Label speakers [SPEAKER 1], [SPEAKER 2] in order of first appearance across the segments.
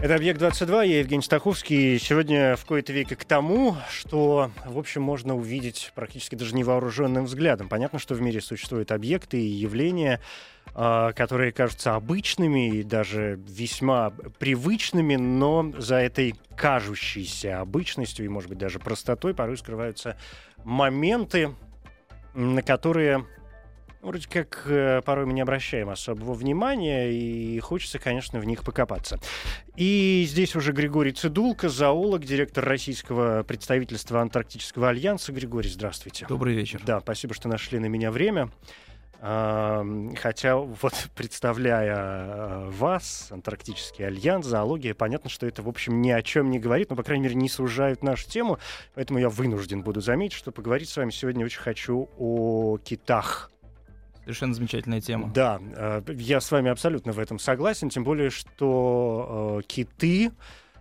[SPEAKER 1] Это «Объект-22», я Евгений Стаховский. Сегодня в кои-то веке к тому, что, в общем, можно увидеть практически даже невооруженным взглядом. Понятно, что в мире существуют объекты и явления, а, которые кажутся обычными и даже весьма привычными, но за этой кажущейся обычностью и, может быть, даже простотой порой скрываются моменты, на которые вроде как э, порой мы не обращаем особого внимания, и хочется, конечно, в них покопаться. И здесь уже Григорий Цидулко, зоолог, директор российского представительства Антарктического альянса. Григорий, здравствуйте.
[SPEAKER 2] Добрый вечер.
[SPEAKER 1] Да, спасибо, что нашли на меня время. Хотя вот представляя а, вас, Антарктический альянс, зоология, понятно, что это, в общем, ни о чем не говорит, но, по крайней мере, не сужает нашу тему, поэтому я вынужден буду заметить, что поговорить с вами сегодня очень хочу о китах.
[SPEAKER 2] Совершенно замечательная тема.
[SPEAKER 1] Да, э, я с вами абсолютно в этом согласен, тем более, что э, киты,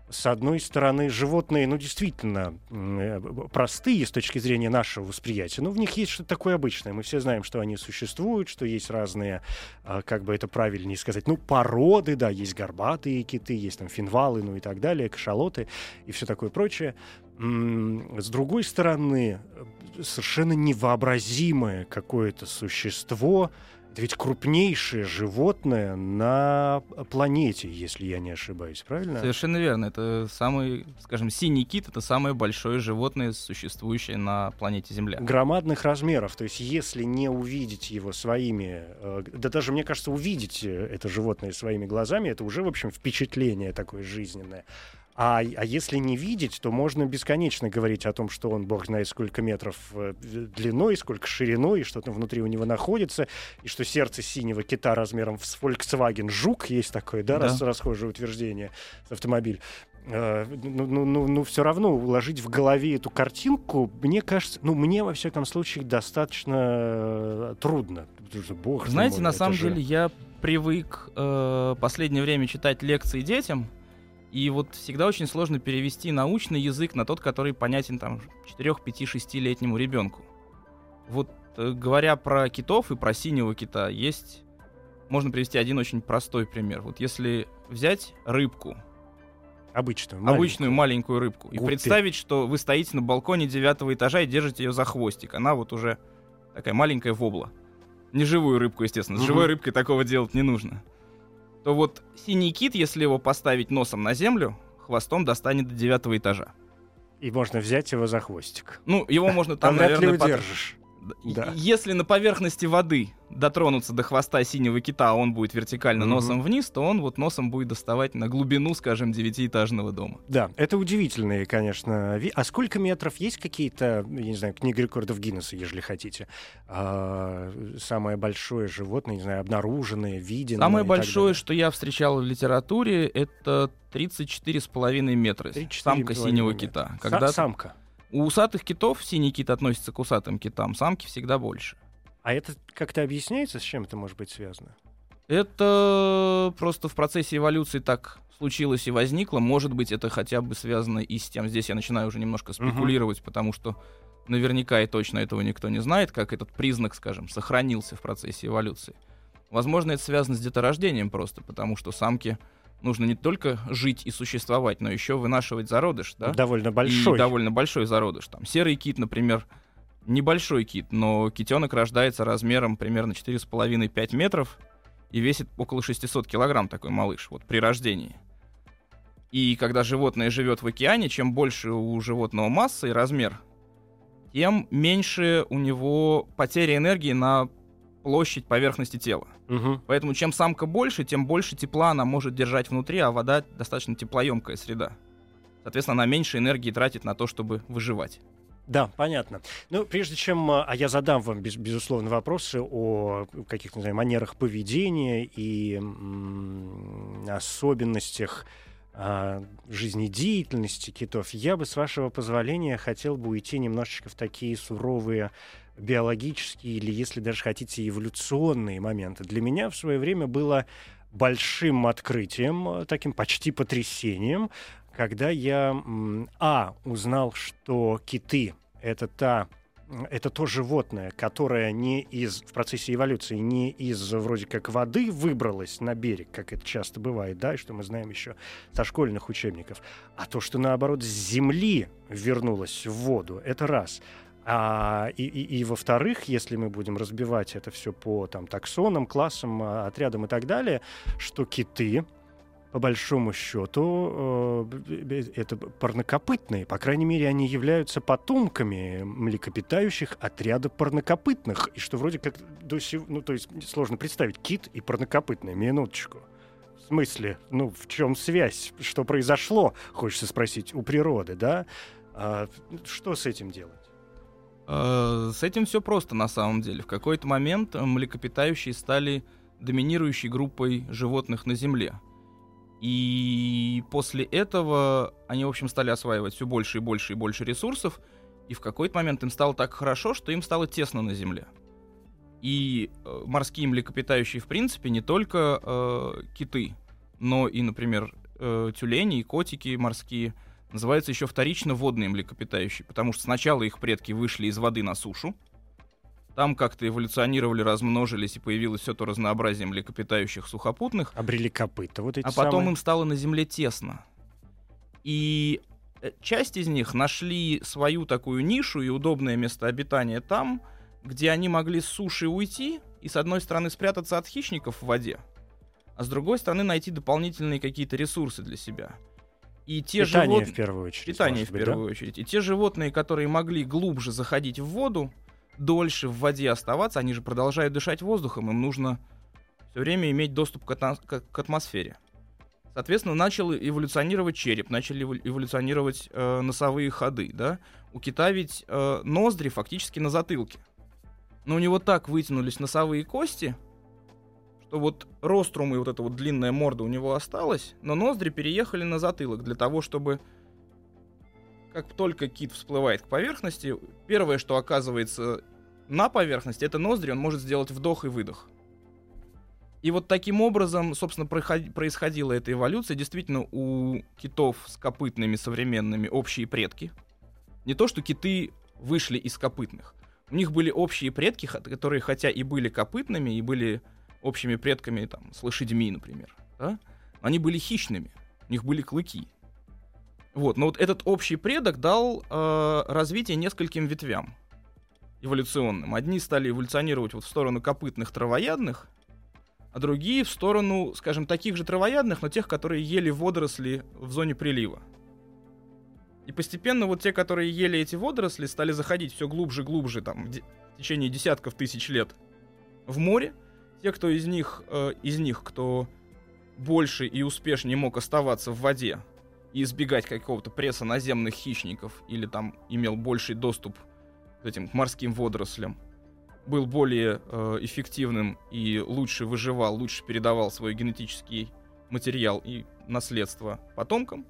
[SPEAKER 1] с одной стороны, животные, ну, действительно э, простые с точки зрения нашего восприятия, но в них есть что-то такое обычное. Мы все знаем, что они существуют, что есть разные, как бы это правильнее сказать, ну, породы, да, есть горбатые киты, есть там финвалы, ну и так далее, кашалоты и все такое прочее. С другой стороны, совершенно невообразимое какое-то существо, это ведь крупнейшее животное на планете, если я не ошибаюсь, правильно?
[SPEAKER 2] Совершенно верно. Это самый, скажем, синий кит это самое большое животное, существующее на планете Земля.
[SPEAKER 1] Громадных размеров. То есть, если не увидеть его своими, э, да даже, мне кажется, увидеть э, это животное своими глазами, это уже, в общем, впечатление такое жизненное. А, а если не видеть, то можно бесконечно говорить о том, что он, бог знает, сколько метров э, длиной, сколько шириной, и что там внутри у него находится, и что сердце синего кита размером с Volkswagen Жук, есть такое, да,
[SPEAKER 2] Да.
[SPEAKER 1] Рас- расхожее утверждение, автомобиль. Э, Ну, ну, ну, ну, все равно уложить в голове эту картинку, мне кажется, ну, мне, во всяком случае, достаточно э, трудно. Бог
[SPEAKER 2] Знаете,
[SPEAKER 1] мой,
[SPEAKER 2] на самом
[SPEAKER 1] же-
[SPEAKER 2] деле я привык э, последнее время читать лекции детям, и вот всегда очень сложно перевести научный язык на тот, который понятен там 4, 5, 6-летнему ребенку. Вот э, говоря про китов и про синего кита, есть можно привести один очень простой пример. Вот если взять рыбку,
[SPEAKER 1] Обычную,
[SPEAKER 2] обычную маленькую рыбку, и
[SPEAKER 1] Гуппи.
[SPEAKER 2] представить, что вы стоите на балконе девятого этажа и держите ее за хвостик. Она вот уже такая маленькая вобла. Не живую рыбку, естественно. С живой рыбкой такого делать не нужно. То вот синий кит, если его поставить носом на землю, хвостом достанет до девятого этажа.
[SPEAKER 1] И можно взять его за хвостик.
[SPEAKER 2] Ну, его можно там,
[SPEAKER 1] ли
[SPEAKER 2] наверное,
[SPEAKER 1] удержишь. Да.
[SPEAKER 2] Если на поверхности воды дотронуться до хвоста синего кита, а он будет вертикально
[SPEAKER 1] Мгм.
[SPEAKER 2] носом вниз, то он вот носом будет доставать на глубину, скажем, девятиэтажного дома.
[SPEAKER 1] Да, это удивительные, конечно. ви- А сколько метров есть какие-то, я не знаю, книга рекордов Гиннесса, ежели хотите? А, самое большое животное, не знаю, обнаруженное, виденное.
[SPEAKER 2] Самое
[SPEAKER 1] и так
[SPEAKER 2] большое,
[SPEAKER 1] далее.
[SPEAKER 2] что я встречал в литературе, это 34,5 метра.
[SPEAKER 1] 34,5
[SPEAKER 2] Самка синего
[SPEAKER 1] метра.
[SPEAKER 2] кита. Когда
[SPEAKER 1] Самка.
[SPEAKER 2] У усатых китов синий кит относится к усатым китам, самки всегда больше.
[SPEAKER 1] А это как-то объясняется, с чем это может быть связано?
[SPEAKER 2] Это просто в процессе эволюции так случилось и возникло. Может быть, это хотя бы связано и с тем. Здесь я начинаю уже немножко спекулировать, потому что наверняка и точно этого никто не знает, как этот признак, скажем, сохранился в процессе эволюции. Возможно, это связано с деторождением просто, потому что самке нужно не только жить и существовать, но еще вынашивать зародыш, да?
[SPEAKER 1] Довольно большой.
[SPEAKER 2] И довольно большой зародыш. Там серый кит, например, небольшой кит, но китенок рождается размером примерно 4,5-5 метров и весит около 600 килограмм такой малыш, вот при рождении. И когда животное живет в океане, чем больше у животного масса и размер, тем меньше у него потеря энергии на площадь поверхности тела.
[SPEAKER 1] Мгм.
[SPEAKER 2] Поэтому чем самка больше, тем больше тепла она может держать внутри, а вода достаточно теплоемкая среда. Соответственно, она меньше энергии тратит на то, чтобы выживать.
[SPEAKER 1] Да, понятно. Ну, прежде чем... а, А я задам вам, без- безусловно, вопросы о каких-то, не знаю, манерах поведения и м, особенностях а, жизнедеятельности китов, я бы, с вашего позволения, хотел бы уйти немножечко в такие суровые биологические или, если даже хотите, эволюционные моменты. Для меня в свое время было большим открытием, таким почти потрясением, когда я, а, узнал, что киты — это та это то животное, которое не из, в процессе эволюции не из вроде как воды выбралось на берег, как это часто бывает, да, и что мы знаем еще со школьных учебников, а то, что наоборот с земли вернулось в воду, это раз. А, и, и, и во-вторых, если мы будем разбивать это все по там, таксонам, классам, а, отрядам и так далее, что киты по большому счету, э, это парнокопытные. По крайней мере, они являются потомками млекопитающих отряда парнокопытных. И что вроде как до сих... Ну, то есть сложно представить. Кит и парнокопытные. Минуточку. В смысле? Ну, в чем связь? Что произошло, хочется спросить, у природы, да? А, что с этим делать?
[SPEAKER 2] Э, с этим все просто на самом деле. В какой-то момент млекопитающие стали доминирующей группой животных на Земле. И после этого они, в общем, стали осваивать все больше и больше и больше ресурсов, и в какой-то момент им стало так хорошо, что им стало тесно на Земле. И э, морские млекопитающие, в принципе, не только э, киты, но и, например, э, тюлени и котики морские, называются еще вторично водные млекопитающие, потому что сначала их предки вышли из воды на сушу, там как-то эволюционировали, размножились, и появилось все то разнообразие млекопитающих сухопутных.
[SPEAKER 1] Обрели копыта вот эти
[SPEAKER 2] А потом
[SPEAKER 1] самые.
[SPEAKER 2] им стало на земле тесно. И э, часть из них нашли свою такую нишу и удобное место обитания там, где они могли с суши уйти и, с одной стороны, спрятаться от хищников в воде, а с другой стороны, найти дополнительные какие-то ресурсы для себя.
[SPEAKER 1] И те Питание живот... в первую очередь.
[SPEAKER 2] Питание в первую да? очередь. И те животные, которые могли глубже заходить в воду, дольше в воде оставаться, они же продолжают дышать воздухом, им нужно все время иметь доступ к, атмос- к атмосфере. Соответственно, начал эволюционировать череп, начали эволюционировать э, носовые ходы, да. У кита ведь э, ноздри фактически на затылке. Но у него так вытянулись носовые кости, что вот рострум и вот эта вот длинная морда у него осталась, но ноздри переехали на затылок для того, чтобы как только кит всплывает к поверхности, первое, что оказывается на поверхности, это ноздри, он может сделать вдох и выдох. И вот таким образом, собственно, происходила эта эволюция. Действительно, у китов с копытными современными общие предки. Не то, что киты вышли из копытных. У них были общие предки, которые хотя и были копытными, и были общими предками там, с лошадьми, например. Да? Они были хищными, у них были клыки. Вот, но вот этот общий предок дал э, развитие нескольким ветвям эволюционным. Одни стали эволюционировать вот в сторону копытных травоядных, а другие в сторону, скажем, таких же травоядных, но тех, которые ели водоросли в зоне прилива. И постепенно вот те, которые ели эти водоросли, стали заходить все глубже и глубже, там, в, течение десятков тысяч лет в море. Те, кто из них, э, из них, кто больше и успешнее мог оставаться в воде, и избегать какого-то пресса наземных хищников или там имел больший доступ к этим морским водорослям, был более э, эффективным и лучше выживал, лучше передавал свой генетический материал и наследство потомкам.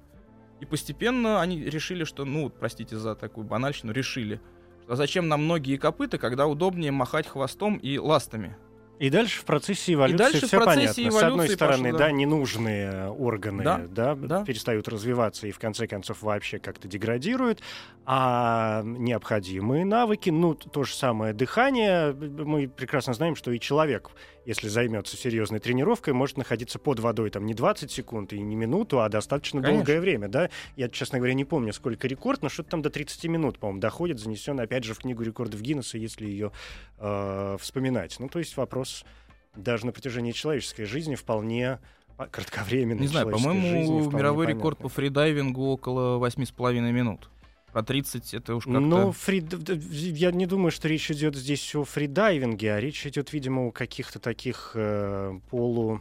[SPEAKER 2] И постепенно они решили, что, ну, простите за такую банальщину, решили, что зачем нам многие копыта, когда удобнее махать хвостом и ластами.
[SPEAKER 1] И дальше в процессе эволюции и дальше все процессе понятно. С одной стороны, пошло, да. да, ненужные органы да, да, да. перестают развиваться и в конце концов вообще как-то деградируют, а необходимые навыки, ну, то же самое дыхание, мы прекрасно знаем, что и человек, если займется серьезной тренировкой, может находиться под водой там не 20 секунд и не минуту, а достаточно Конечно. долгое время, да. Я, честно говоря, не помню, сколько рекорд, но что-то там до 30 минут, по-моему, доходит, занесен опять же в книгу рекордов Гиннесса, если ее э, вспоминать. Ну, то есть вопрос даже на протяжении человеческой жизни вполне кратковременной.
[SPEAKER 2] Не знаю, по-моему, мировой понятно. рекорд по фридайвингу около 8,5 минут. Про 30 это уж как-то...
[SPEAKER 1] Ну, фри... я не думаю, что речь идет здесь о фридайвинге, а речь идет, видимо, о каких-то таких э, полу...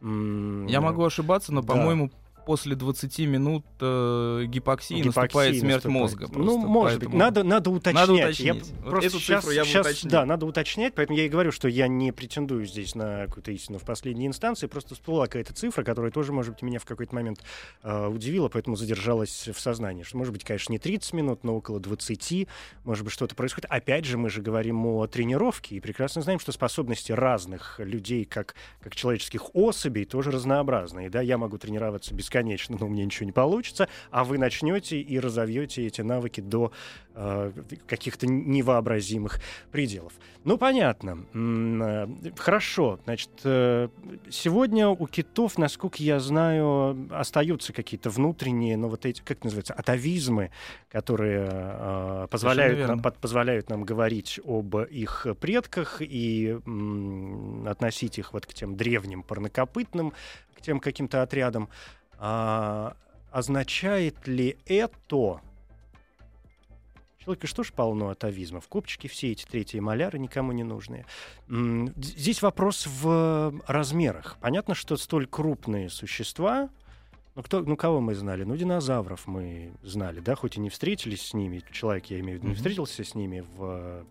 [SPEAKER 2] Я могу ошибаться, но, да. по-моему, после 20 минут э, гипоксии,
[SPEAKER 1] Гипоксия
[SPEAKER 2] наступает смерть
[SPEAKER 1] наступает.
[SPEAKER 2] мозга.
[SPEAKER 1] Ну,
[SPEAKER 2] просто,
[SPEAKER 1] может быть.
[SPEAKER 2] поэтому-
[SPEAKER 1] Надо, надо уточнять.
[SPEAKER 2] Надо
[SPEAKER 1] Я
[SPEAKER 2] уточнить. Вот
[SPEAKER 1] просто
[SPEAKER 2] эту цифру я бы
[SPEAKER 1] щас-
[SPEAKER 2] уточнил.
[SPEAKER 1] Да, надо уточнять, поэтому я и говорю, что я не претендую здесь на какую-то истину в последней инстанции, просто всплыла какая-то цифра, которая тоже, может быть, меня в какой-то момент э, удивила, поэтому задержалась в сознании. Что, может быть, конечно, не 30 минут, но около 20, может быть, что-то происходит. Опять же, мы же говорим о тренировке, и прекрасно знаем, что способности разных людей, как, как человеческих особей, тоже разнообразные. Да? Я могу тренироваться бесконечно, но у меня ничего не получится, а вы начнете и разовьете эти навыки до э, каких-то невообразимых пределов. Ну, понятно. Э, Хорошо. Значит, э, сегодня у китов, насколько я знаю, остаются какие-то внутренние, ну, вот эти, как это называется, атовизмы, которые э, позволяют нам, под- позволяют нам говорить об их предках и м, относить их вот к тем древним парнокопытным, к тем каким-то отрядам. А, означает ли это... Человека что ж полно атовизмов? Копчики все эти третьи маляры никому не нужные. Здесь вопрос в размерах. Понятно, что столь крупные существа, ну, кто, ну, кого мы знали? Ну, динозавров мы знали, да, хоть и не встретились с ними, человек, я имею в виду, не встретился с ними в,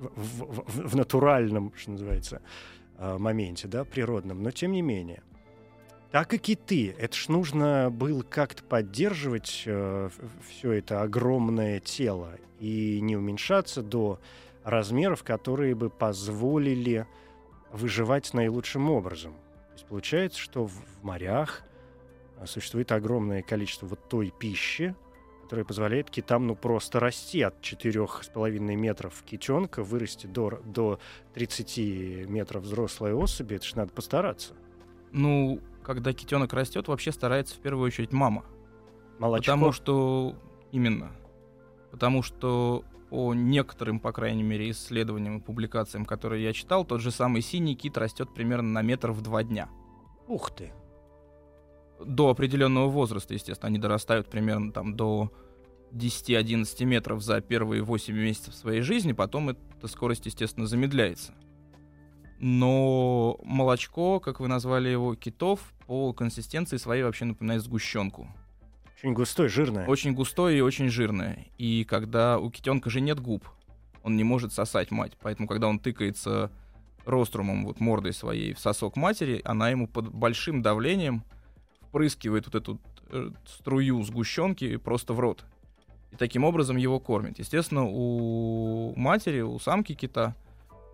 [SPEAKER 1] в, в- в- в натуральном, что называется, а, моменте, да, природном, но тем не менее. Так и киты. Это ж нужно было как-то поддерживать все это огромное тело и не уменьшаться до размеров, которые бы позволили выживать наилучшим образом. То есть получается, что в, морях а, существует огромное количество вот той пищи, которая позволяет китам ну просто расти от 4,5 метров китенка, вырасти до, до 30 метров взрослой особи. Это ж надо постараться.
[SPEAKER 2] Ну, когда китенок растет, вообще старается в первую очередь мама.
[SPEAKER 1] Молочко.
[SPEAKER 2] Потому что именно. Потому что по некоторым, по крайней мере, исследованиям и публикациям, которые я читал, тот же самый синий кит растет примерно на метр в два дня.
[SPEAKER 1] Ух ты.
[SPEAKER 2] До определенного возраста, естественно, они дорастают примерно там до 10-11 метров за первые 8 месяцев своей жизни, потом эта скорость, естественно, замедляется. Но молочко, как вы назвали его, китов, по консистенции своей вообще напоминает сгущенку.
[SPEAKER 1] Очень густой, жирное.
[SPEAKER 2] Очень густое и очень жирное. И когда у китенка же нет губ, он не может сосать мать. Поэтому, когда он тыкается рострумом, вот мордой своей в сосок матери, она ему под большим давлением впрыскивает вот эту э, струю сгущенки просто в рот. И таким образом его кормит. Естественно, у матери, у самки кита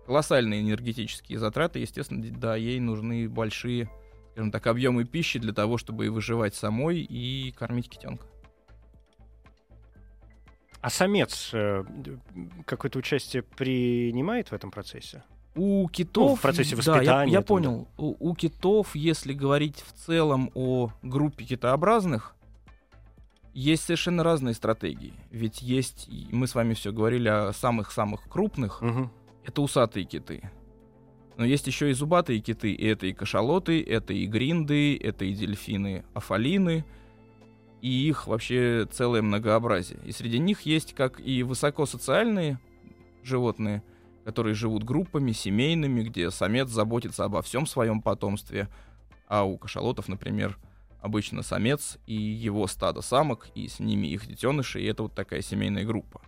[SPEAKER 2] колоссальные энергетические затраты. Естественно, да, ей нужны большие, скажем так, объемы пищи для того, чтобы и выживать самой и кормить китенка.
[SPEAKER 1] А самец э, какое-то участие принимает в этом процессе?
[SPEAKER 2] У китов...
[SPEAKER 1] Ну, в процессе
[SPEAKER 2] да, я-
[SPEAKER 1] воспитания
[SPEAKER 2] я, понял. У, у китов, если говорить в целом о группе китообразных, есть совершенно разные стратегии. Ведь есть, мы с вами все говорили о самых-самых крупных,
[SPEAKER 1] Мгм.
[SPEAKER 2] Это усатые киты. Но есть еще и зубатые киты, и это и кашалоты, это и гринды, это и дельфины, афалины, и их вообще целое многообразие. И среди них есть как и высокосоциальные животные, которые живут группами, семейными, где самец заботится обо всем своем потомстве, а у кашалотов, например, обычно самец и его стадо самок, и с ними их детеныши, и это вот такая семейная группа.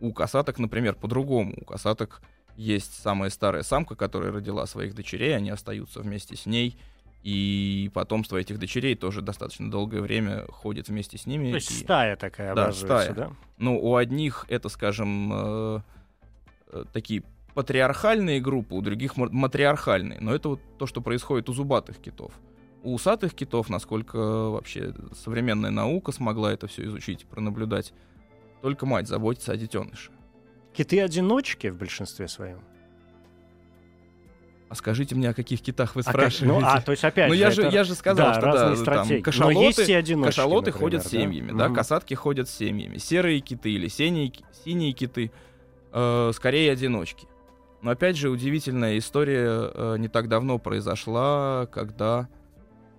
[SPEAKER 2] У косаток, например, по-другому. У косаток есть самая старая самка, которая родила своих дочерей, они остаются вместе с ней, и потомство этих дочерей тоже достаточно долгое время ходит вместе с ними.
[SPEAKER 1] То есть
[SPEAKER 2] и-
[SPEAKER 1] стая такая
[SPEAKER 2] Да,
[SPEAKER 1] образуется,
[SPEAKER 2] стая.
[SPEAKER 1] да?
[SPEAKER 2] ну, у одних это, скажем, э, э, такие патриархальные группы, у других ма- матриархальные. Но это вот то, что происходит у зубатых китов. У усатых китов, насколько вообще современная наука смогла это все изучить, пронаблюдать, только мать заботится о детеныше.
[SPEAKER 1] Киты-одиночки в большинстве своем.
[SPEAKER 2] А скажите мне, о каких китах вы
[SPEAKER 1] А
[SPEAKER 2] спрашиваете?
[SPEAKER 1] ну, а, то есть опять
[SPEAKER 2] Ну, я же,
[SPEAKER 1] это-
[SPEAKER 2] я же сказал,
[SPEAKER 1] да,
[SPEAKER 2] что да,
[SPEAKER 1] стратегии.
[SPEAKER 2] там
[SPEAKER 1] Но
[SPEAKER 2] кашалоты,
[SPEAKER 1] есть и одиночки,
[SPEAKER 2] кашалоты
[SPEAKER 1] например,
[SPEAKER 2] ходят
[SPEAKER 1] да?
[SPEAKER 2] семьями, да,
[SPEAKER 1] Мгм.
[SPEAKER 2] касатки ходят семьями, серые киты или синие, синие киты, э, скорее одиночки. Но опять же, удивительная история э, не так давно произошла, когда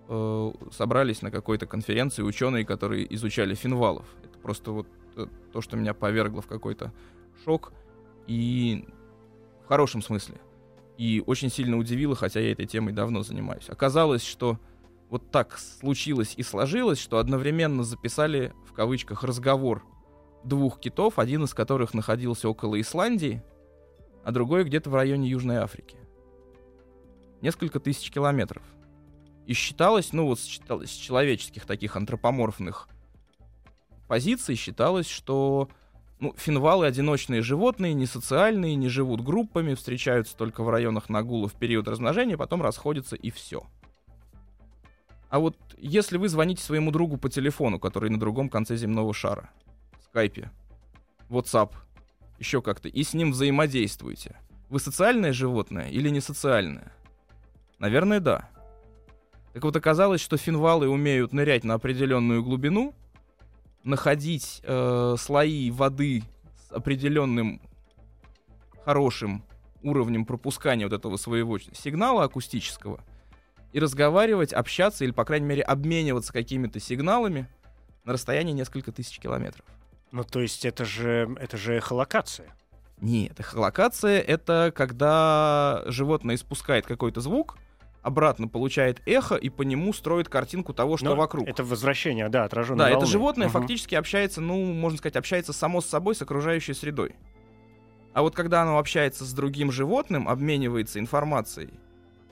[SPEAKER 2] э, собрались на какой-то конференции ученые, которые изучали финвалов. Это просто вот э, то, что меня повергло в какой-то шок и в хорошем смысле. И очень сильно удивило, хотя я этой темой давно занимаюсь. Оказалось, что вот так случилось и сложилось, что одновременно записали в кавычках разговор двух китов, один из которых находился около Исландии, а другой где-то в районе Южной Африки. Несколько тысяч километров. И считалось, ну вот с, с человеческих таких антропоморфных позиций считалось, что ну, финвалы одиночные животные, не социальные, не живут группами, встречаются только в районах Нагула в период размножения, потом расходятся и все. А вот если вы звоните своему другу по телефону, который на другом конце земного шара, в скайпе, WhatsApp, еще как-то, и с ним взаимодействуете, вы социальное животное или не социальное? Наверное, да. Так вот оказалось, что финвалы умеют нырять на определенную глубину, находить э, слои воды с определенным хорошим уровнем пропускания вот этого своего сигнала акустического — и разговаривать, общаться или, по крайней мере, обмениваться какими-то сигналами на расстоянии несколько тысяч километров.
[SPEAKER 1] Ну, то есть это же, это же эхолокация.
[SPEAKER 2] Нет, эхолокация — это когда животное испускает какой-то звук, обратно получает эхо и по нему строит картинку того, что Но вокруг.
[SPEAKER 1] Это возвращение, да, отраженной
[SPEAKER 2] Да,
[SPEAKER 1] волны.
[SPEAKER 2] это животное угу. фактически общается, ну, можно сказать, общается само с собой, с окружающей средой. А вот когда оно общается с другим животным, обменивается информацией,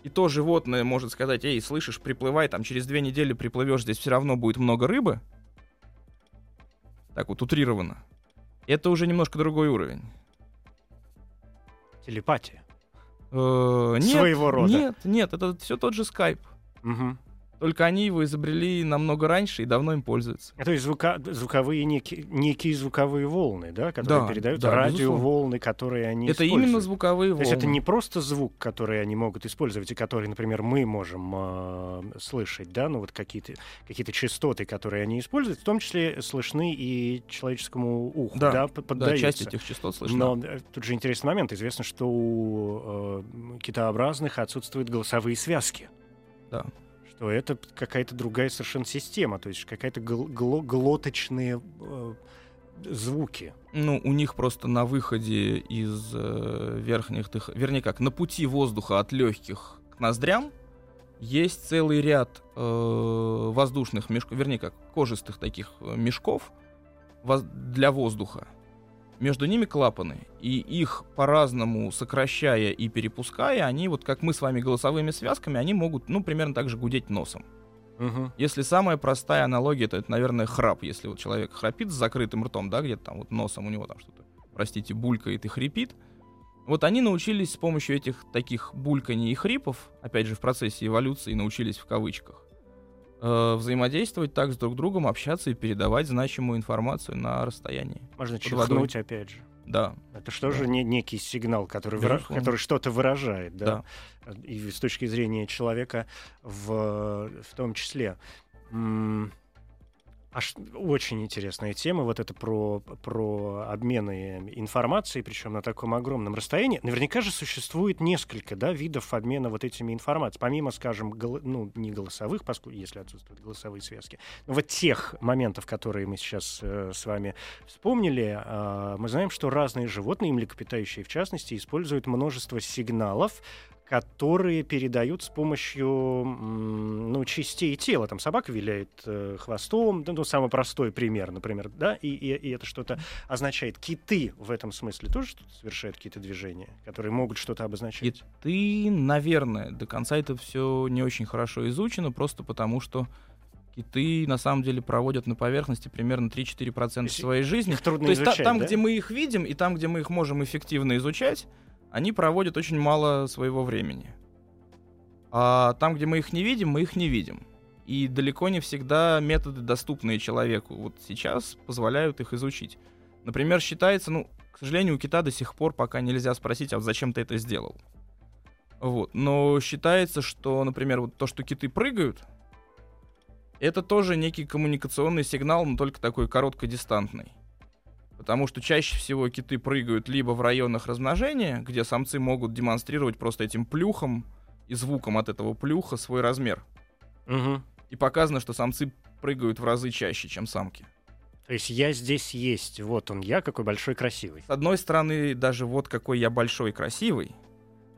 [SPEAKER 2] и то животное может сказать, эй, слышишь, приплывай, там через две недели приплывешь, здесь все равно будет много рыбы. Так вот, утрированно. Это уже немножко другой уровень.
[SPEAKER 1] Телепатия.
[SPEAKER 2] Э, нет,
[SPEAKER 1] Своего рода.
[SPEAKER 2] Нет, нет, это все тот же скайп.
[SPEAKER 1] Угу.
[SPEAKER 2] Только они его изобрели намного раньше и давно им пользуются.
[SPEAKER 1] То есть звука, звуковые некие, некие звуковые волны, да, которые
[SPEAKER 2] да,
[SPEAKER 1] передают
[SPEAKER 2] да,
[SPEAKER 1] радиоволны, которые они
[SPEAKER 2] Это
[SPEAKER 1] используют.
[SPEAKER 2] именно звуковые волны.
[SPEAKER 1] То есть это не просто звук, который они могут использовать, и который, например, мы можем э, слышать, да, ну вот какие-то какие частоты, которые они используют, в том числе слышны и человеческому уху, да, да поддаются.
[SPEAKER 2] Да, часть этих частот слышна.
[SPEAKER 1] Но э, тут же интересный момент. Известно, что у э, китообразных отсутствуют голосовые связки.
[SPEAKER 2] Да
[SPEAKER 1] что это какая-то другая совершенно система, то есть какая-то гл- гл- глоточные э, звуки.
[SPEAKER 2] Ну, у них просто на выходе из э, верхних, дых... вернее как, на пути воздуха от легких к ноздрям есть целый ряд э, воздушных мешков, вернее как, кожистых таких э, мешков воз... для воздуха между ними клапаны, и их по-разному сокращая и перепуская, они вот как мы с вами голосовыми связками, они могут, ну, примерно так же гудеть носом.
[SPEAKER 1] Угу.
[SPEAKER 2] Если самая простая аналогия, то это, наверное, храп. Если вот человек храпит с закрытым ртом, да, где-то там вот носом у него там что-то, простите, булькает и хрипит. Вот они научились с помощью этих таких бульканий и хрипов, опять же, в процессе эволюции научились в кавычках, э, взаимодействовать так с друг другом, общаться и передавать значимую информацию на расстоянии.
[SPEAKER 1] Можно чихнуть, опять же.
[SPEAKER 2] Да.
[SPEAKER 1] Это что
[SPEAKER 2] да.
[SPEAKER 1] же не некий сигнал, который, выра... который что-то выражает, да?
[SPEAKER 2] да?
[SPEAKER 1] И с точки зрения человека в, в том числе. М- Аж очень интересная тема, вот это про, про обмены информацией, причем на таком огромном расстоянии. Наверняка же существует несколько да, видов обмена вот этими информацией, помимо, скажем, гол, ну, не голосовых, поскольку, если отсутствуют голосовые связки, но вот тех моментов, которые мы сейчас э, с вами вспомнили, э, мы знаем, что разные животные, млекопитающие в частности, используют множество сигналов, которые передают с помощью ну, частей тела. Там собака виляет э, хвостом, ну, самый простой пример, например, да, и, и, и это что-то означает. Киты в этом смысле тоже что-то совершают какие-то движения, которые могут что-то обозначать?
[SPEAKER 2] Киты, наверное, до конца это все не очень хорошо изучено, просто потому что киты на самом деле проводят на поверхности примерно 3-4% своей жизни.
[SPEAKER 1] Их трудно
[SPEAKER 2] То есть
[SPEAKER 1] изучать,
[SPEAKER 2] там,
[SPEAKER 1] да?
[SPEAKER 2] где мы их видим, и там, где мы их можем эффективно изучать, они проводят очень мало своего времени. А там, где мы их не видим, мы их не видим. И далеко не всегда методы, доступные человеку вот сейчас, позволяют их изучить. Например, считается, ну, к сожалению, у кита до сих пор пока нельзя спросить, а зачем ты это сделал? Вот. Но считается, что, например, вот то, что киты прыгают, это тоже некий коммуникационный сигнал, но только такой короткодистантный. Потому что чаще всего киты прыгают либо в районах размножения, где самцы могут демонстрировать просто этим плюхом и звуком от этого плюха свой размер.
[SPEAKER 1] Угу.
[SPEAKER 2] И показано, что самцы прыгают в разы чаще, чем самки.
[SPEAKER 1] То есть я здесь есть, вот он я, какой большой красивый.
[SPEAKER 2] С одной стороны, даже вот какой я большой красивый,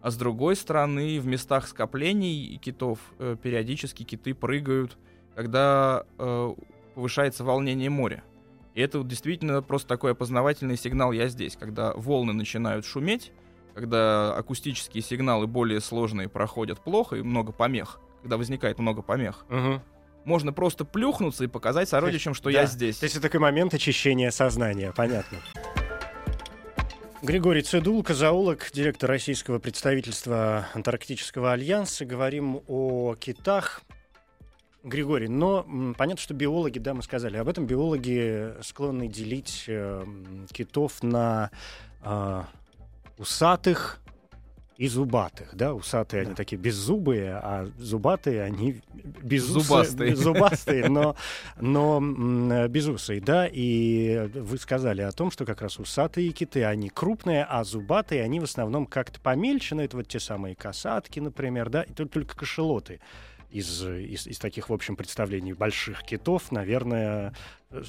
[SPEAKER 2] А с другой стороны, в местах скоплений китов э, периодически киты прыгают, когда э, повышается волнение моря. И это вот действительно просто такой опознавательный сигнал «я здесь», когда волны начинают шуметь, когда акустические сигналы более сложные проходят плохо и много помех, когда возникает много помех.
[SPEAKER 1] Мгм.
[SPEAKER 2] Можно просто плюхнуться и показать сородичам, что
[SPEAKER 1] Да.
[SPEAKER 2] я здесь.
[SPEAKER 1] То есть это такой момент очищения сознания, понятно. Григорий Цедулко, зоолог, директор российского представительства Антарктического альянса. Говорим о китах. Григорий, но м, понятно, что биологи, да, мы сказали об этом, биологи склонны делить э, китов на а, усатых и зубатых, да, усатые они
[SPEAKER 2] Да.
[SPEAKER 1] такие беззубые, а зубатые они безусые,
[SPEAKER 2] Зубастые.
[SPEAKER 1] зубастые, но но м, безусые, да, и вы сказали о том, что как раз усатые киты, они крупные, а зубатые, они в основном как-то помельче, но это вот те самые касатки, например, да, и тут только кашелоты из, из, из таких, в общем, представлений больших китов, наверное,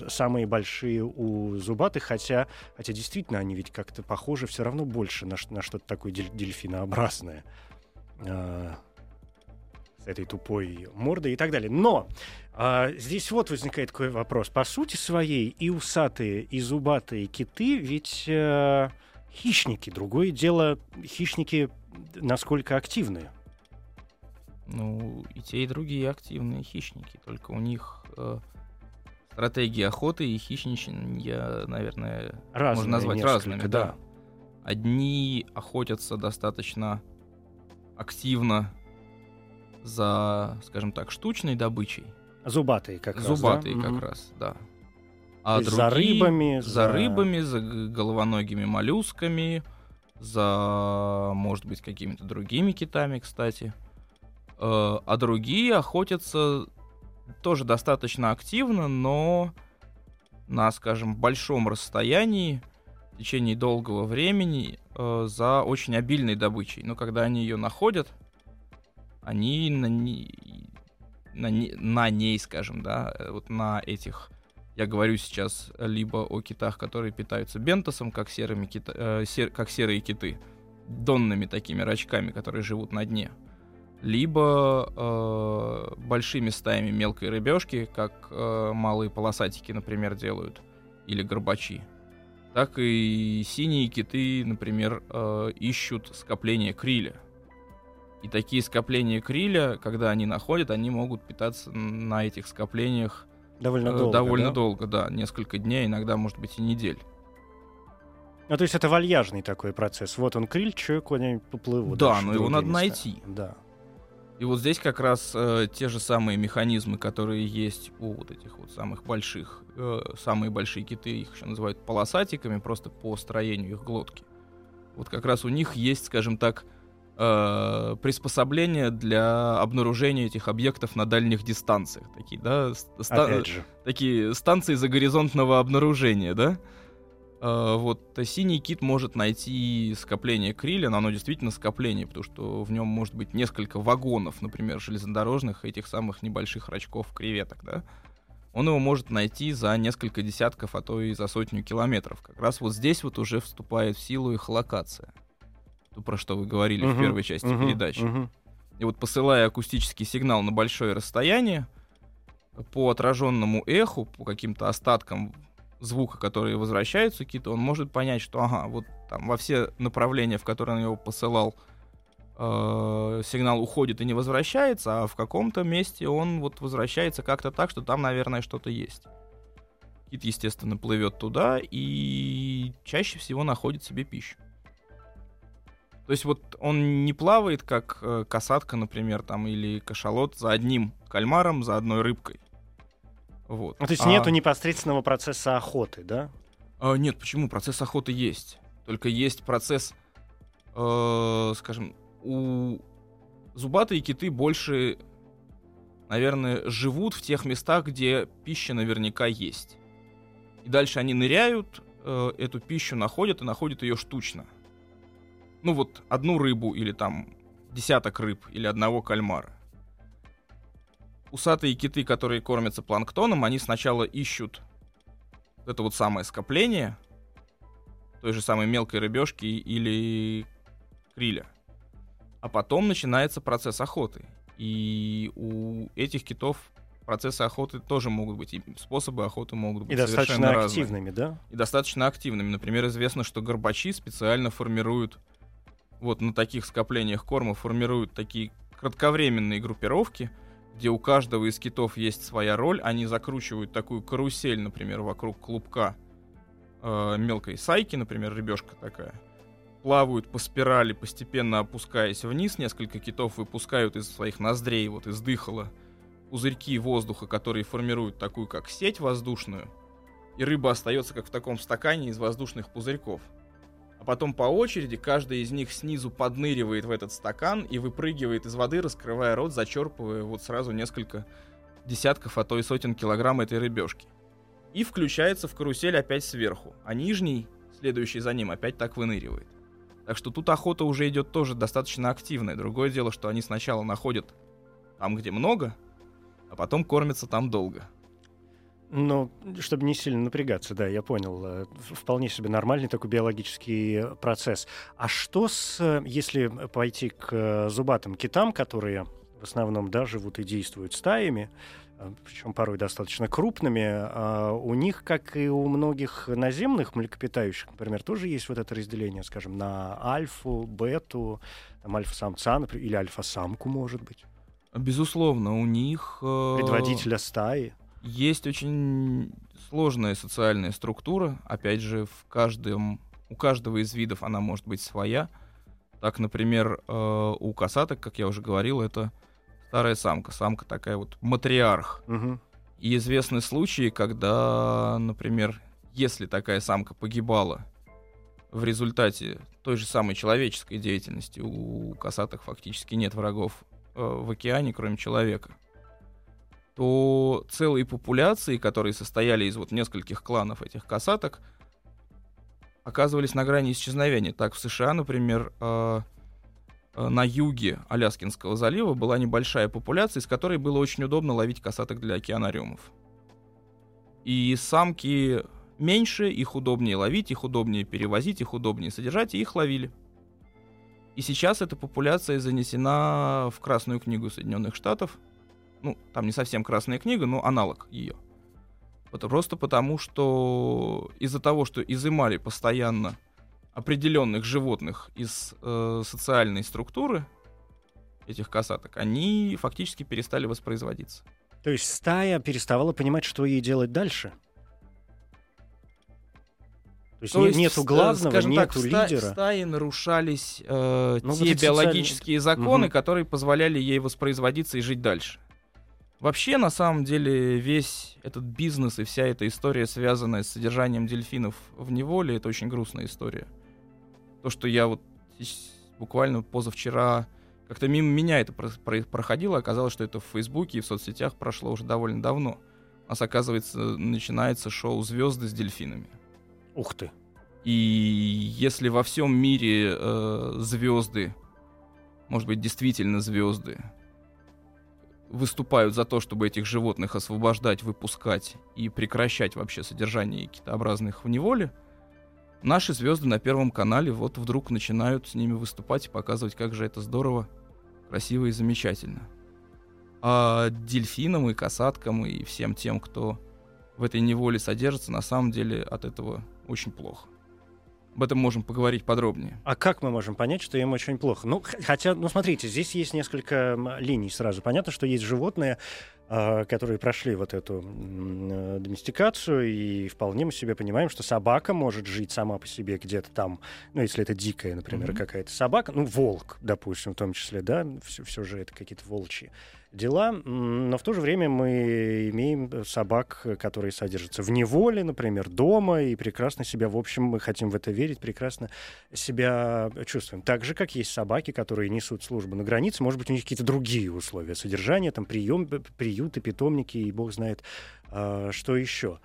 [SPEAKER 1] самые большие у зубатых, хотя, хотя действительно они ведь как-то похожи все равно больше на, на что-то такое дель-. А, с этой тупой мордой и так далее. Но а, здесь вот возникает такой вопрос. По сути своей и усатые, и зубатые киты ведь э, хищники. Другое дело, хищники насколько активные.
[SPEAKER 2] Ну, и те, и другие активные хищники, только у них э, стратегии охоты и хищничания, наверное,
[SPEAKER 1] Разные
[SPEAKER 2] можно назвать разными, да. Одни охотятся достаточно активно за, скажем так, штучной добычей,
[SPEAKER 1] Зубатые как раз. да?
[SPEAKER 2] зубатые
[SPEAKER 1] Мгм.
[SPEAKER 2] как раз, да. А
[SPEAKER 1] есть за
[SPEAKER 2] другие
[SPEAKER 1] рыбами,
[SPEAKER 2] за
[SPEAKER 1] за-
[SPEAKER 2] рыбами, за головоногими моллюсками, за, может быть, какими-то другими китами, кстати. Э, А другие охотятся тоже достаточно активно, но на, скажем, большом расстоянии в течение долгого времени э, за очень обильной добычей. Но когда они ее находят, они на, ней- на, не- на ней, скажем, да, э, вот на этих я говорю сейчас либо о китах, которые питаются бентосом, как, серыми кита- э, сер- как серые киты, донными такими рачками, которые живут на дне, либо э, большими стаями мелкой рыбешки, как э, малые полосатики, например, делают, или горбачи. Так и синие киты, например, э, ищут скопление криля. И такие скопления криля, когда они находят, они могут питаться на этих скоплениях
[SPEAKER 1] Довольно
[SPEAKER 2] Э,
[SPEAKER 1] долго.
[SPEAKER 2] Довольно
[SPEAKER 1] да?
[SPEAKER 2] долго, да. Несколько дней, иногда, может быть, и недель.
[SPEAKER 1] Ну, то есть это вальяжный такой процесс. Вот он криль, что куда-нибудь поплыву.
[SPEAKER 2] Да, но его надо
[SPEAKER 1] места.
[SPEAKER 2] найти.
[SPEAKER 1] Да.
[SPEAKER 2] И вот здесь как раз э, те же самые механизмы, которые есть у вот этих вот самых больших, э, самые большие киты, их еще называют полосатиками, просто по строению их глотки. Вот как раз у них есть, скажем так, э, приспособления для обнаружения этих объектов на дальних дистанциях. Такие, да, ст- ста- такие станции загоризонтного обнаружения, да? Э, вот э, синий кит может найти скопление криля, но оно действительно скопление, потому что в нем может быть несколько вагонов, например, железнодорожных этих самых небольших рачков креветок, да? Он его может найти за несколько десятков, а то и за сотню километров. Как раз вот здесь вот уже вступает в силу их локация. То, про что вы говорили в
[SPEAKER 1] Мгм,
[SPEAKER 2] первой части
[SPEAKER 1] мгм,
[SPEAKER 2] передачи.
[SPEAKER 1] мгм.
[SPEAKER 2] И вот посылая акустический сигнал на большое расстояние, по отраженному эху, по каким-то остаткам звука, которые возвращаются к киту, он может понять, что ага, вот там во все направления, в которые он его посылал, э, сигнал уходит и не возвращается, а в каком-то месте он вот возвращается как-то так, что там, наверное, что-то есть. Кит, естественно, плывет туда и чаще всего находит себе пищу. То есть вот он не плавает, как э, касатка, например, там, или кашалот за одним кальмаром, за одной рыбкой. Вот.
[SPEAKER 1] Ну, то есть
[SPEAKER 2] А-
[SPEAKER 1] нету непосредственного процесса охоты, да?
[SPEAKER 2] а, нет, почему? Процесс охоты есть. Только есть процесс, э, скажем, у зубатые киты больше, наверное, живут в тех местах, где пища наверняка есть. И дальше они ныряют, э, эту пищу находят и находят ее штучно. Ну вот одну рыбу или там десяток рыб или одного кальмара. Усатые киты, которые кормятся планктоном, они сначала ищут это вот самое скопление той же самой мелкой рыбешки или криля. А потом начинается процесс охоты. И у этих китов процессы охоты тоже могут быть, и способы охоты могут быть
[SPEAKER 1] И достаточно
[SPEAKER 2] разные.
[SPEAKER 1] активными, да?
[SPEAKER 2] И достаточно активными. Например, известно, что горбачи специально формируют, вот на таких скоплениях корма формируют такие кратковременные группировки, где у каждого из китов есть своя роль, они закручивают такую карусель, например, вокруг клубка э, мелкой сайки, например, рыбешка такая, плавают по спирали, постепенно опускаясь вниз, несколько китов выпускают из своих ноздрей, вот из дыхала, пузырьки воздуха, которые формируют такую как сеть воздушную, и рыба остается как в таком стакане из воздушных пузырьков. А потом по очереди каждый из них снизу подныривает в этот стакан и выпрыгивает из воды, раскрывая рот, зачерпывая вот сразу несколько десятков, а то и сотен килограмм этой рыбешки. И включается в карусель опять сверху, а нижний, следующий за ним, опять так выныривает. Так что тут охота уже идет тоже достаточно активная. Другое дело, что они сначала находят там, где много, а потом кормятся там долго.
[SPEAKER 1] Ну, чтобы не сильно напрягаться, да, я понял. Э, Вполне себе нормальный такой биологический процесс. А что с, э, если пойти к э, зубатым китам, которые в основном, да, живут и действуют стаями, э, причем порой достаточно крупными, а у них, как и у многих наземных млекопитающих, например, тоже есть вот это разделение, скажем, на альфу, бету, там, альфа-самца, например, или альфа-самку, может быть,
[SPEAKER 2] Безусловно, у них... э,
[SPEAKER 1] предводителя стаи.
[SPEAKER 2] Есть очень сложная социальная структура. Опять же, в каждом, у каждого из видов она может быть своя. Так, например, э, у косаток, как я уже говорил, это старая самка. Самка такая вот матриарх.
[SPEAKER 1] Мгм.
[SPEAKER 2] И известны случаи, когда, например, если такая самка погибала в результате той же самой человеческой деятельности, у косаток фактически нет врагов э, в океане, кроме человека, то целые популяции, которые состояли из вот нескольких кланов этих косаток, оказывались на грани исчезновения. Так, в США, например, э, э, на юге Аляскинского залива была небольшая популяция, из которой было очень удобно ловить косаток для океанариумов. И самки меньше, их удобнее ловить, их удобнее перевозить, их удобнее содержать, и их ловили. И сейчас эта популяция занесена в Красную книгу Соединенных Штатов. Ну, там не совсем Красная книга, но аналог ее. Это просто потому, что из-за того, что изымали постоянно определенных животных из э, социальной структуры этих косаток, они фактически перестали воспроизводиться.
[SPEAKER 1] То есть стая переставала понимать, что ей делать дальше. То есть,
[SPEAKER 2] То есть,
[SPEAKER 1] нету
[SPEAKER 2] э,
[SPEAKER 1] главного,
[SPEAKER 2] скажем так,
[SPEAKER 1] нету
[SPEAKER 2] в ста-
[SPEAKER 1] лидера.
[SPEAKER 2] В стае нарушались э,
[SPEAKER 1] Ну,
[SPEAKER 2] те биологические законы,
[SPEAKER 1] Мгм.
[SPEAKER 2] которые позволяли ей воспроизводиться и жить дальше. Вообще, на самом деле, весь этот бизнес и вся эта история, связанная с содержанием дельфинов в неволе, это очень грустная история. То, что я вот буквально позавчера как-то мимо меня это про- про- проходило, оказалось, что это в Фейсбуке и в соцсетях прошло уже довольно давно. У нас, оказывается, начинается шоу «Звезды с дельфинами».
[SPEAKER 1] Ух ты.
[SPEAKER 2] И если во всем мире э, звезды, может быть, действительно звезды, выступают за то, чтобы этих животных освобождать, выпускать и прекращать вообще содержание китообразных в неволе, наши звезды на Первом канале вот вдруг начинают с ними выступать и показывать, как же это здорово, красиво и замечательно. А дельфинам и касаткам и всем тем, кто в этой неволе содержится, на самом деле от этого очень плохо. Об этом можем поговорить подробнее.
[SPEAKER 1] А как мы можем понять, что им очень плохо? Ну, хотя, ну, смотрите, здесь есть несколько линий сразу. Понятно, что есть животные, а, которые прошли вот эту э, доместикацию, и вполне мы себе понимаем, что собака может жить сама по себе где-то там, ну, если это дикая, например,
[SPEAKER 2] Мгм.
[SPEAKER 1] какая-то собака, ну, волк, допустим, в том числе, да, все, же это какие-то волчьи дела, но в то же время мы имеем э, собак, э, которые содержатся в неволе, например, дома, и прекрасно себя, в общем, мы хотим в это верить, прекрасно себя чувствуем. Так же, как есть собаки, которые несут службу на границе, может быть, у них какие-то другие условия содержания, там прием, приюты, питомники, и бог знает, а, что еще.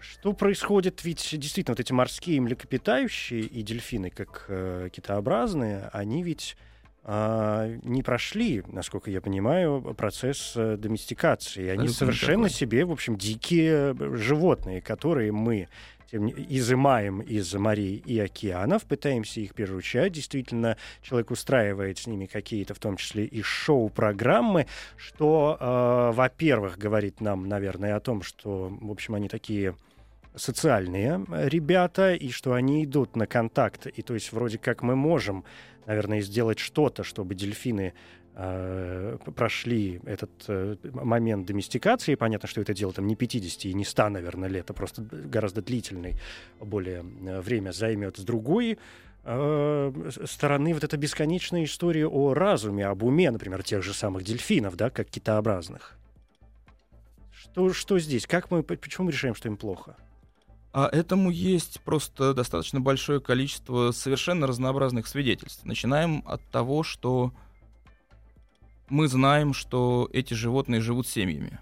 [SPEAKER 1] Что происходит? Ведь действительно вот эти морские млекопитающие и дельфины, как э, китообразные, они ведь не прошли, насколько я понимаю, процесс э, доместикации. Они
[SPEAKER 2] Абсолютно
[SPEAKER 1] совершенно
[SPEAKER 2] никакой.
[SPEAKER 1] себе, в общем, дикие э, животные, которые мы тем не- изымаем из морей и океанов, пытаемся их приручать. Действительно, человек устраивает с ними какие-то, в том числе и шоу-программы, что, э, во-первых, говорит нам, наверное, о том, что, в общем, они такие социальные э, ребята, и что они идут на контакт. И то есть вроде как мы можем, наверное, сделать что-то, чтобы дельфины э, прошли этот э, момент доместикации. Понятно, что это дело там не 50 и не 100, наверное, лет, а просто гораздо длительный более э, время займет. С другой стороны, вот эта бесконечная история о разуме, об уме, например, тех же самых дельфинов, да, как китообразных. Что, что здесь? Как мы, почему мы решаем, что им плохо?
[SPEAKER 2] А этому есть просто достаточно большое количество совершенно разнообразных свидетельств. Начинаем от того, что мы знаем, что эти животные живут семьями.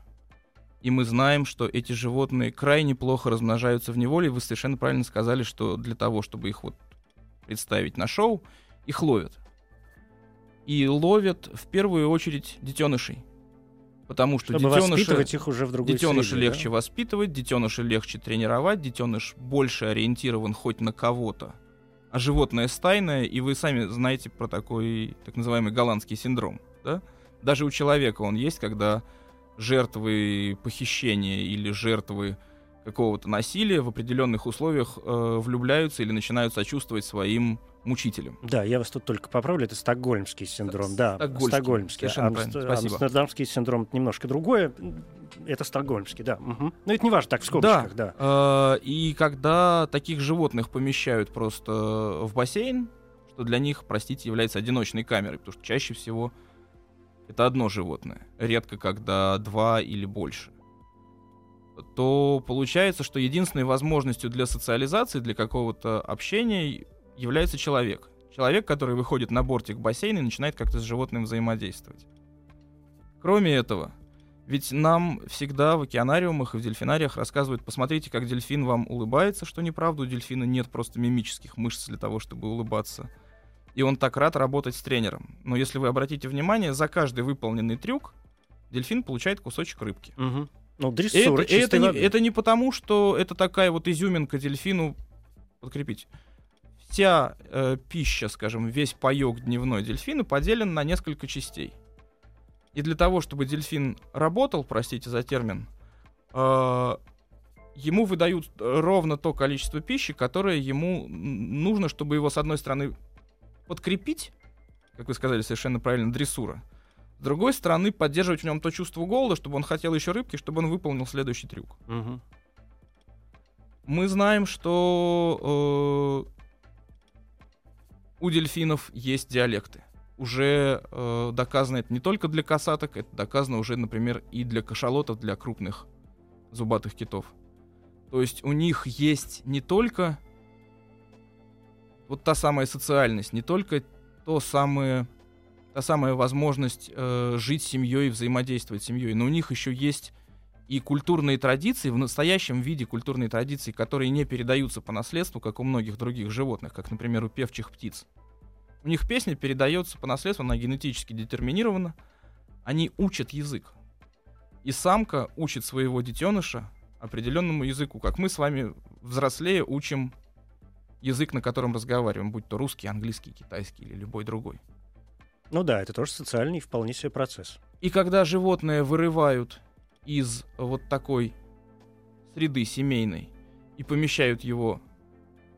[SPEAKER 2] И мы знаем, что эти животные крайне плохо размножаются в неволе. Вы совершенно правильно сказали, что для того, чтобы их вот представить на шоу, их ловят. И ловят в первую очередь детенышей. Потому что
[SPEAKER 1] Чтобы
[SPEAKER 2] детеныши...
[SPEAKER 1] их уже в другой
[SPEAKER 2] Детеныша
[SPEAKER 1] среде, да?
[SPEAKER 2] легче воспитывать, детеныша легче тренировать, детеныш больше ориентирован хоть на кого-то. А животное стайное, и вы сами знаете про такой так называемый голландский синдром, да? Даже у человека он есть, когда жертвы похищения или жертвы какого-то насилия в определенных условиях э, влюбляются или начинают сочувствовать своим мучителям.
[SPEAKER 1] Да, я вас тут только поправлю, это стокгольмский синдром,
[SPEAKER 2] С-
[SPEAKER 1] да,
[SPEAKER 2] стокгольмский,
[SPEAKER 1] стокгольмский. Амст-. Амстердамский синдром это немножко другое, это стокгольмский, да. мгм. Но это не важно, так в скобочках, да.
[SPEAKER 2] Э, И когда таких животных помещают просто в бассейн, что для них, простите, является одиночной камерой, потому что чаще всего это одно животное, редко когда два или больше, то получается, что единственной возможностью для социализации, для какого-то общения является человек. Человек, который выходит на бортик бассейна и начинает как-то с животным взаимодействовать. Кроме этого, ведь нам всегда в океанариумах и в дельфинариях рассказывают, посмотрите, как дельфин вам улыбается, что неправда, у дельфина нет просто мимических мышц для того, чтобы улыбаться. И он так рад работать с тренером. Но если вы обратите внимание, за каждый выполненный трюк дельфин получает кусочек рыбки.
[SPEAKER 1] Мгм. Ну, дрессура
[SPEAKER 2] это, это не, это не потому, что это такая вот изюминка дельфину подкрепить. Вся э, пища, скажем, весь паек дневной дельфина поделен на несколько частей. И для того, чтобы дельфин работал, простите за термин, э, ему выдают ровно то количество пищи, которое ему нужно, чтобы его, с одной стороны, подкрепить, как вы сказали совершенно правильно, дрессура, с другой стороны, поддерживать в нем то чувство голода, чтобы он хотел еще рыбки, чтобы он выполнил следующий трюк.
[SPEAKER 1] Мгм.
[SPEAKER 2] Мы знаем, что э, у дельфинов есть диалекты. Уже э, доказано это не только для касаток, это доказано уже, например, и для кашалотов, для крупных зубатых китов. То есть у них есть не только вот та самая социальность, не только то самое, та самая возможность э, жить с семьей, взаимодействовать с семьей, но у них еще есть и культурные традиции, в настоящем виде культурные традиции, которые не передаются по наследству, как у многих других животных, как, например, у певчих птиц. У них песня передается по наследству, она генетически детерминирована. Они учат язык. И самка учит своего детеныша определенному языку, как мы с вами, взрослее, учим язык, на котором разговариваем, будь то русский, английский, китайский или любой другой.
[SPEAKER 1] Ну да, это тоже социальный вполне себе процесс.
[SPEAKER 2] И когда животное вырывают из вот такой среды семейной и помещают его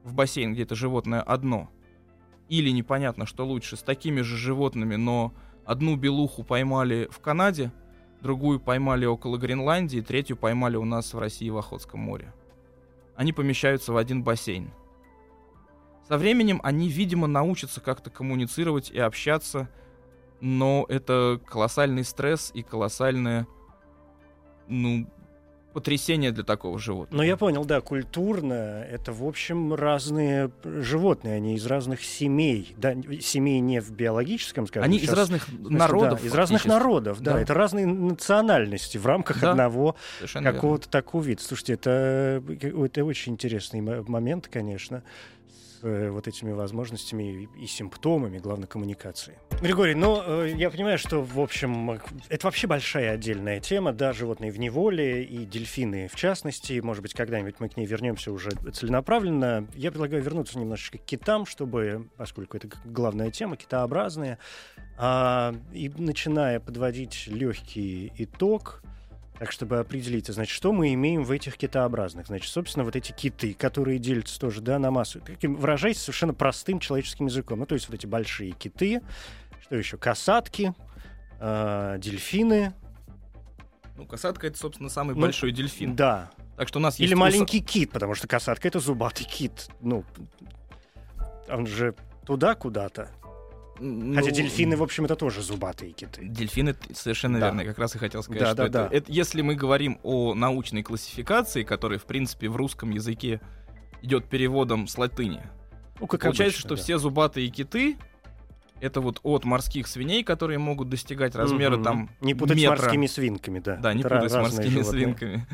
[SPEAKER 2] в бассейн, где это животное одно, или непонятно, что лучше, с такими же животными, но одну белуху поймали в Канаде, другую поймали около Гренландии, третью поймали у нас в России в Охотском море. Они помещаются в один бассейн. Со временем они, видимо, научатся как-то коммуницировать и общаться, но это колоссальный стресс и колоссальное, ну, потрясение для такого животного.
[SPEAKER 1] Но Ну, я понял, да, культурно это, в общем, разные животные, они из разных семей. Да, семей не в биологическом, скажем.
[SPEAKER 2] Они из
[SPEAKER 1] сейчас
[SPEAKER 2] разных
[SPEAKER 1] смысле,
[SPEAKER 2] народов.
[SPEAKER 1] да, из разных народов, да.
[SPEAKER 2] Да.
[SPEAKER 1] Это разные национальности в рамках
[SPEAKER 2] Да,
[SPEAKER 1] одного какого-то такого вида. Слушайте, это, это очень интересный мо- момент, конечно. Э, вот этими возможностями и, и симптомами, главной коммуникации. Григорий, ну, э, я понимаю, что, в общем, это вообще большая отдельная тема, да, животные в неволе и дельфины в частности. Может быть, когда-нибудь мы к ней вернемся уже целенаправленно. Я предлагаю вернуться немножечко к китам, чтобы, поскольку это главная тема, китообразные, а, и начиная подводить легкий итог, так, чтобы определиться, значит, что мы имеем в этих китообразных. Значит, собственно, вот эти киты, которые делятся тоже, да, на массу. Таким, выражаясь совершенно простым человеческим языком. Ну, то есть вот эти большие киты, что еще, касатки, э, дельфины.
[SPEAKER 2] Ну, касатка — это, собственно, самый ну, большой дельфин.
[SPEAKER 1] Да.
[SPEAKER 2] Так что у нас
[SPEAKER 1] Или
[SPEAKER 2] есть...
[SPEAKER 1] маленький кит, потому что касатка — это зубатый кит. Ну, он же туда куда-то. Ну, Хотя дельфины, в общем, это тоже зубатые киты.
[SPEAKER 2] Дельфины совершенно да. верно. Я как раз и хотел сказать, да, что да, это, да. это, если мы говорим о научной классификации, которая, в принципе, в русском языке идет переводом с латыни, ну, как получается, обычно, что да. все зубатые киты это вот от морских свиней, которые могут достигать размера угу. там
[SPEAKER 1] Не путать
[SPEAKER 2] метра.
[SPEAKER 1] с морскими свинками, да.
[SPEAKER 2] Да, не путать с морскими животные. свинками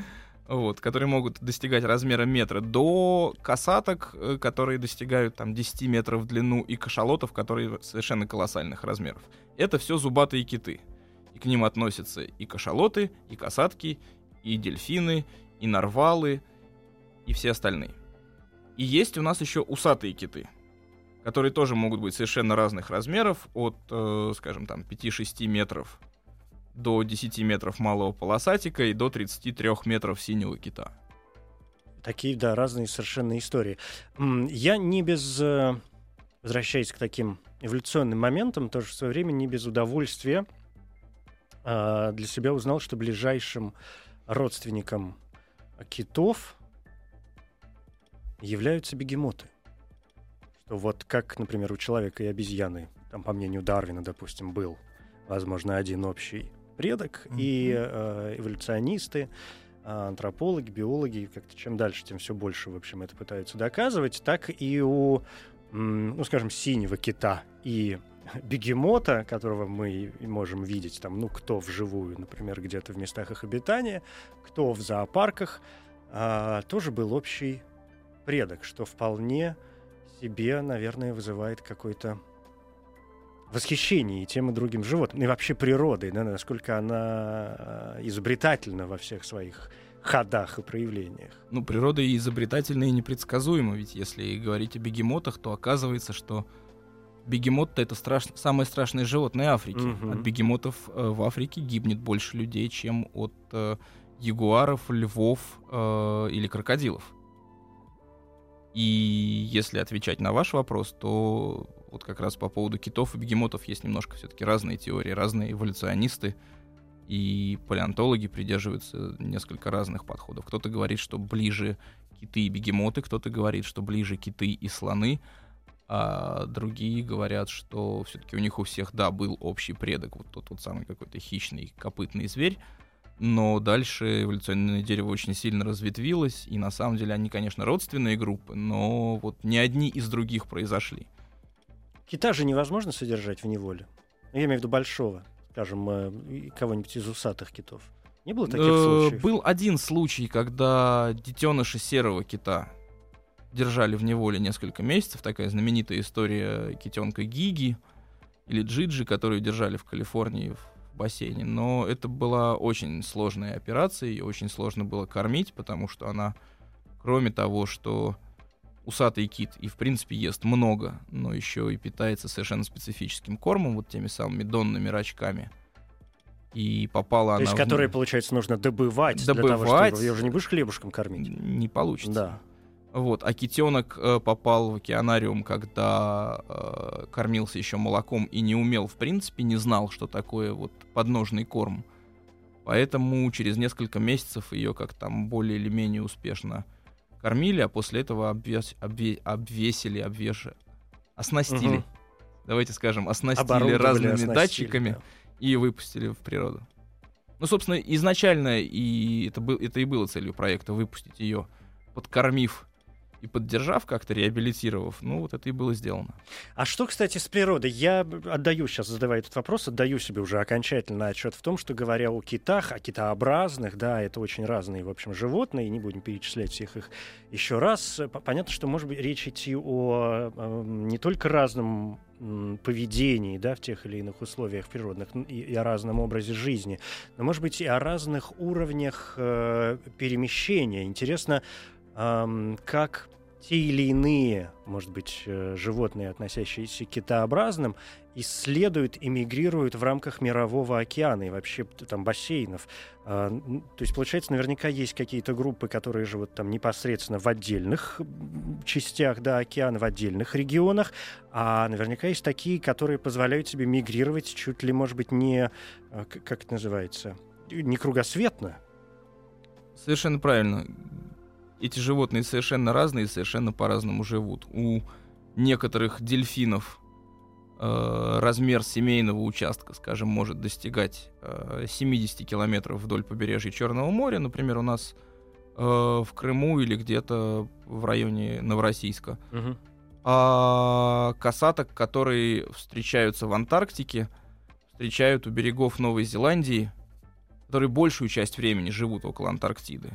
[SPEAKER 2] вот, которые могут достигать размера метра, до касаток, э, которые достигают там 10 метров в длину, и кашалотов, которые совершенно колоссальных размеров. Это все зубатые киты. И к ним относятся и кашалоты, и касатки, и дельфины, и нарвалы, и все остальные. И есть у нас еще усатые киты, которые тоже могут быть совершенно разных размеров, от, э, скажем, там 5-6 метров до 10 метров малого полосатика и до 33 метров синего кита.
[SPEAKER 1] Такие, да, разные совершенно истории. Я не без... Э, возвращаясь к таким эволюционным моментам, тоже в свое время не без удовольствия а, для себя узнал, что ближайшим родственником китов являются бегемоты. Что вот как, например, у человека и обезьяны, там, по мнению Дарвина, допустим, был, возможно, один общий предок, mm-hmm. и э, эволюционисты, а, антропологи, биологи, как-то чем дальше, тем все больше, в общем, это пытаются доказывать, так и у, ну, скажем, синего кита и бегемота, которого мы можем видеть там, ну, кто вживую, например, где-то в местах их обитания, кто в зоопарках, а, тоже был общий предок, что вполне себе, наверное, вызывает какой-то восхищении и тем и другим животным, и вообще природой, да, насколько она э, изобретательна во всех своих ходах и проявлениях.
[SPEAKER 2] Ну, природа и изобретательна и непредсказуема, ведь если говорить о бегемотах, то оказывается, что бегемот это страш... самое страшное животное Африки. Угу. От бегемотов э, в Африке гибнет больше людей, чем от э, ягуаров, львов э, или крокодилов. И если отвечать на ваш вопрос, то вот как раз по поводу китов и бегемотов есть немножко все-таки разные теории, разные эволюционисты и палеонтологи придерживаются несколько разных подходов. Кто-то говорит, что ближе киты и бегемоты, кто-то говорит, что ближе киты и слоны, а другие говорят, что все-таки у них у всех, да, был общий предок, вот тот вот самый какой-то хищный копытный зверь, но дальше эволюционное дерево очень сильно разветвилось, и на самом деле они, конечно, родственные группы, но вот ни одни из других произошли.
[SPEAKER 1] Кита же невозможно содержать в неволе. Я имею в виду большого, скажем, э, кого-нибудь из усатых китов. Не было таких э, случаев?
[SPEAKER 2] Был один случай, когда детеныши серого кита держали в неволе несколько месяцев. Такая знаменитая история китенка Гиги или Джиджи, которую держали в Калифорнии в бассейне. Но это была очень сложная операция, и очень сложно было кормить, потому что она, кроме того, что усатый кит и, в принципе, ест много, но еще и питается совершенно специфическим кормом, вот теми самыми донными рачками. И попала То она...
[SPEAKER 1] То есть, в... которые, получается, нужно добывать, добывать для того, чтобы... Ее уже не будешь хлебушком кормить?
[SPEAKER 2] Не получится.
[SPEAKER 1] Да.
[SPEAKER 2] Вот, а китенок э, попал в океанариум, когда э, кормился еще молоком и не умел, в принципе, не знал, что такое вот подножный корм. Поэтому через несколько месяцев ее как там более или менее успешно кормили, а после этого обвес, обве, обвесили, обвешали, оснастили. Угу. Давайте скажем, оснастили разными оснастили, датчиками да. и выпустили в природу. Ну, собственно, изначально и это, был, это и было целью проекта выпустить ее, подкормив и поддержав как-то, реабилитировав, ну вот это и было сделано.
[SPEAKER 1] А что, кстати, с природой? Я отдаю, сейчас задавая этот вопрос, отдаю себе уже окончательно отчет в том, что говоря о китах, о китообразных, да, это очень разные, в общем, животные, не будем перечислять всех их еще раз. Понятно, что может быть речь идти о, о не только разном поведении, да, в тех или иных условиях природных и, и о разном образе жизни, но, может быть, и о разных уровнях э, перемещения. Интересно, как те или иные, может быть, э, животные, относящиеся к китообразным, исследуют, эмигрируют в рамках мирового океана и вообще там бассейнов. А, то есть, получается, наверняка есть какие-то группы, которые живут там непосредственно в отдельных частях да, океана, в отдельных регионах, а наверняка есть такие, которые позволяют себе мигрировать чуть ли, может быть, не, а, как это называется, не кругосветно.
[SPEAKER 2] Совершенно правильно эти животные совершенно разные и совершенно по-разному живут. У некоторых дельфинов э, размер семейного участка, скажем, может достигать э, 70 километров вдоль побережья Черного моря. Например, у нас э, в Крыму или где-то в районе Новороссийска. Угу. А касаток, которые встречаются в Антарктике, встречают у берегов Новой Зеландии, которые большую часть времени живут около Антарктиды.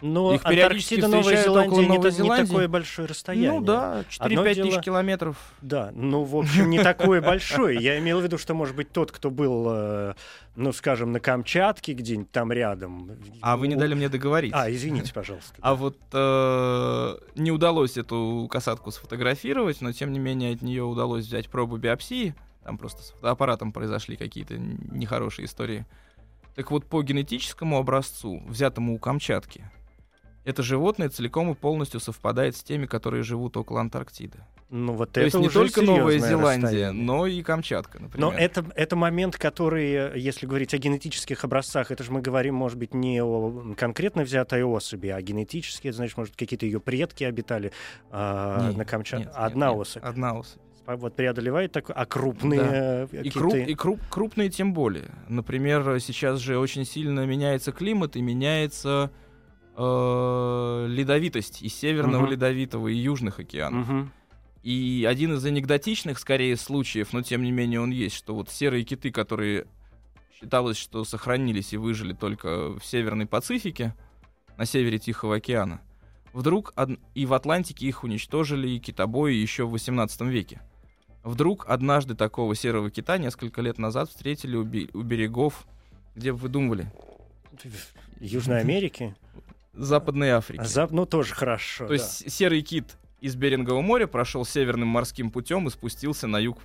[SPEAKER 1] Но Их Антарктида, Новая Зеландия, не, Новой Зеландии. не такое большое расстояние.
[SPEAKER 2] Ну да, 4-5 дело... тысяч километров.
[SPEAKER 1] Да, ну, в общем, не такое большое. Я имел в виду, что, может быть, тот, кто был, э, ну, скажем, на Камчатке где-нибудь там рядом.
[SPEAKER 2] А вы не дали мне договорить.
[SPEAKER 1] А, извините, пожалуйста.
[SPEAKER 2] А вот э, не удалось эту касатку сфотографировать, но, тем не менее, от нее удалось взять пробу биопсии. Там просто с фотоаппаратом произошли какие-то нехорошие истории. Так вот, по генетическому образцу, взятому у Камчатки, это животное целиком и полностью совпадает с теми, которые живут около Антарктиды.
[SPEAKER 1] Ну, вот
[SPEAKER 2] То
[SPEAKER 1] это
[SPEAKER 2] есть не только Новая Зеландия, но и Камчатка, например.
[SPEAKER 1] Но это, это момент, который, если говорить о генетических образцах, это же мы говорим, может быть, не о конкретно взятой особи, а генетически, это значит, может, какие-то ее предки обитали а, на Камчатке. Одна
[SPEAKER 2] нет,
[SPEAKER 1] особь.
[SPEAKER 2] Одна особь
[SPEAKER 1] вот преодолевает такое, а крупные
[SPEAKER 2] да. и, круп, и круп, крупные тем более. Например, сейчас же очень сильно меняется климат и меняется э, ледовитость и северного угу. ледовитого, и южных океанов. Угу. И один из анекдотичных, скорее, случаев, но тем не менее он есть, что вот серые киты, которые считалось, что сохранились и выжили только в Северной Пацифике, на севере Тихого океана, вдруг од... и в Атлантике их уничтожили и китобои еще в 18 веке. Вдруг однажды такого серого кита несколько лет назад встретили у, би... у берегов, где вы думали?
[SPEAKER 1] Южной Америки?
[SPEAKER 2] Западной Африки.
[SPEAKER 1] Зап... Ну, тоже хорошо.
[SPEAKER 2] То да. есть серый кит из Берингового моря прошел северным морским путем и спустился на юг.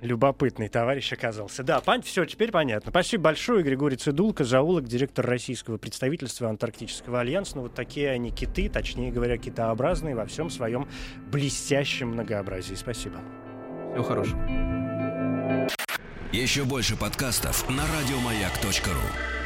[SPEAKER 1] Любопытный товарищ оказался. Да, пан... все, теперь понятно. Спасибо большое, Григорий Цидулко, зоолог, директор российского представительства Антарктического альянса. Ну, вот такие они киты, точнее говоря, китообразные во всем своем блестящем многообразии. Спасибо.
[SPEAKER 2] Всего хорошего.
[SPEAKER 3] Еще больше подкастов на радиомаяк.ру